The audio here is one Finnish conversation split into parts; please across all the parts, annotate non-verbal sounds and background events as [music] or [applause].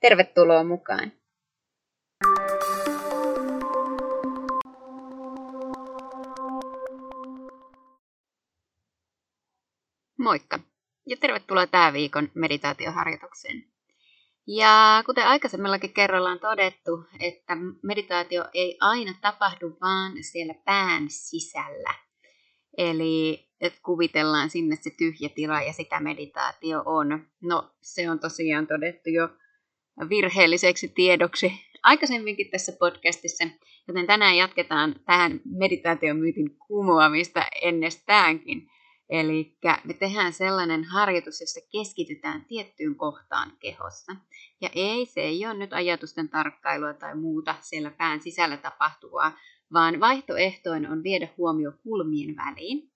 Tervetuloa mukaan! Moikka ja tervetuloa tämän viikon meditaatioharjoitukseen. Ja kuten aikaisemmillakin kerralla on todettu, että meditaatio ei aina tapahdu vaan siellä pään sisällä. Eli että kuvitellaan sinne se tyhjä tila ja sitä meditaatio on. No se on tosiaan todettu jo virheelliseksi tiedoksi aikaisemminkin tässä podcastissa, joten tänään jatketaan tähän meditaatiomyytin kumoamista ennestäänkin. Eli me tehdään sellainen harjoitus, jossa keskitytään tiettyyn kohtaan kehossa. Ja ei, se ei ole nyt ajatusten tarkkailua tai muuta siellä pään sisällä tapahtuvaa, vaan vaihtoehtoin on viedä huomio kulmien väliin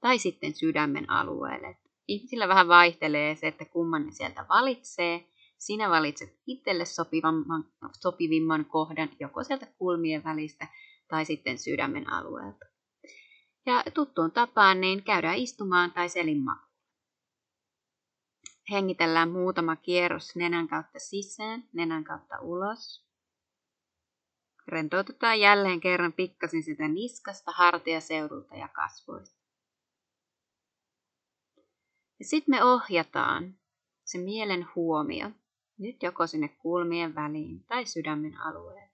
tai sitten sydämen alueelle. Ihmisillä vähän vaihtelee se, että kumman ne sieltä valitsee. Sinä valitset itselle sopivimman, sopivimman kohdan joko sieltä kulmien välistä tai sitten sydämen alueelta. Ja tuttuun tapaan niin käydään istumaan tai selinmakuun. Hengitellään muutama kierros nenän kautta sisään, nenän kautta ulos. Rentoutetaan jälleen kerran pikkasin sitä niskasta, hartiaseudulta ja kasvoista. Ja sitten me ohjataan se mielen huomio nyt joko sinne kulmien väliin tai sydämen alueelle.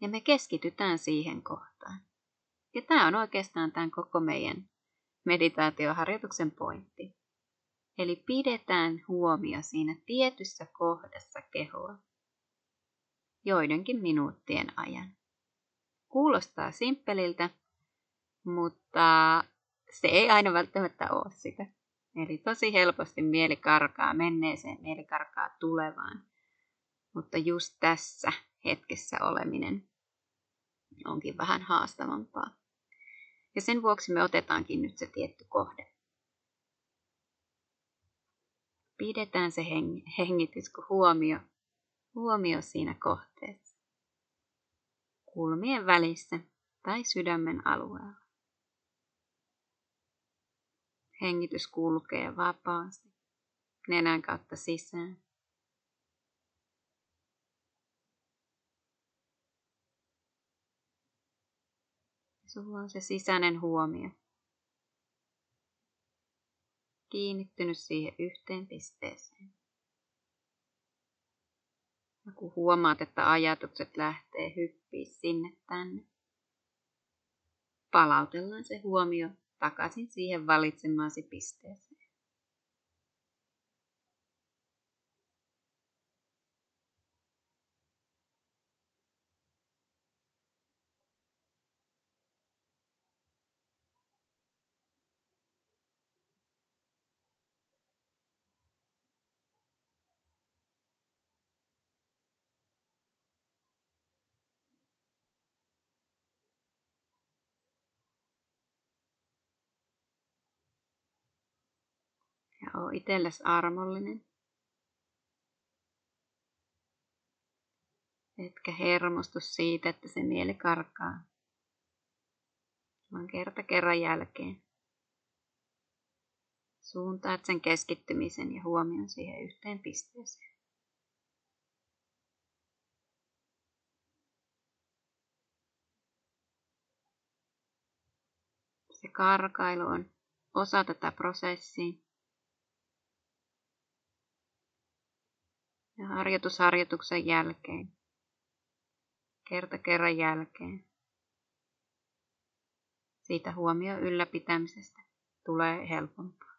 Ja me keskitytään siihen kohtaan. Ja tämä on oikeastaan tämän koko meidän meditaatioharjoituksen pointti. Eli pidetään huomio siinä tietyssä kohdassa kehoa joidenkin minuuttien ajan. Kuulostaa simppeliltä, mutta se ei aina välttämättä ole sitä. Eli tosi helposti mieli karkaa menneeseen, mieli karkaa tulevaan. Mutta just tässä hetkessä oleminen onkin vähän haastavampaa. Ja sen vuoksi me otetaankin nyt se tietty kohde. Pidetään se hengitys kun huomio, huomio siinä kohteessa. Kulmien välissä tai sydämen alueella. Hengitys kulkee vapaasti nenän kautta sisään. Sulla on se sisäinen huomio. Kiinnittynyt siihen yhteen pisteeseen. Ja kun huomaat, että ajatukset lähtee hyppiä sinne tänne, palautellaan se huomio takaisin siihen valitsemaasi pisteeseen. Oo itsellesi armollinen. Etkä hermostu siitä, että se mieli karkaa, vaan kerta kerran jälkeen. Suuntaat sen keskittymisen ja huomion siihen yhteen pisteeseen. Se karkailu on osa tätä prosessia. Ja harjoitusharjoituksen jälkeen, kerta kerran jälkeen. Siitä huomio ylläpitämisestä tulee helpompaa.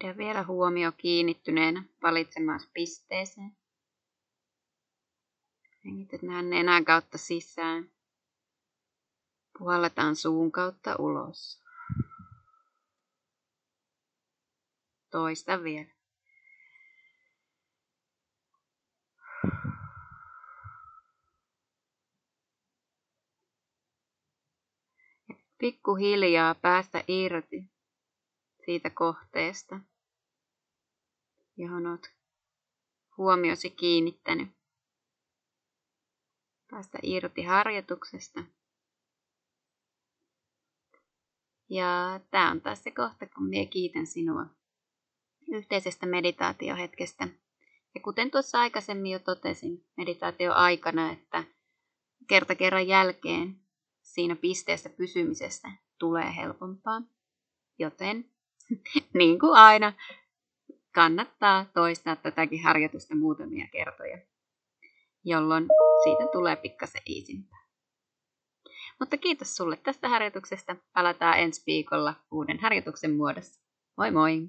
Pidä vielä huomio kiinnittyneenä valitsemaan pisteeseen. Hengität nähdään nenän kautta sisään. Puhalletaan suun kautta ulos. Toista vielä. Pikkuhiljaa päästä irti siitä kohteesta, johon olet huomiosi kiinnittänyt. Päästä irti harjoituksesta. Ja tämä on taas se kohta, kun minä kiitän sinua yhteisestä meditaatiohetkestä. Ja kuten tuossa aikaisemmin jo totesin meditaatio aikana, että kerta kerran jälkeen siinä pisteessä pysymisestä tulee helpompaa. Joten [laughs] niin kuin aina, kannattaa toistaa tätäkin harjoitusta muutamia kertoja, jolloin siitä tulee pikkasen iisimpää. Mutta kiitos sulle tästä harjoituksesta. Palataan ensi viikolla uuden harjoituksen muodossa. Moi moi!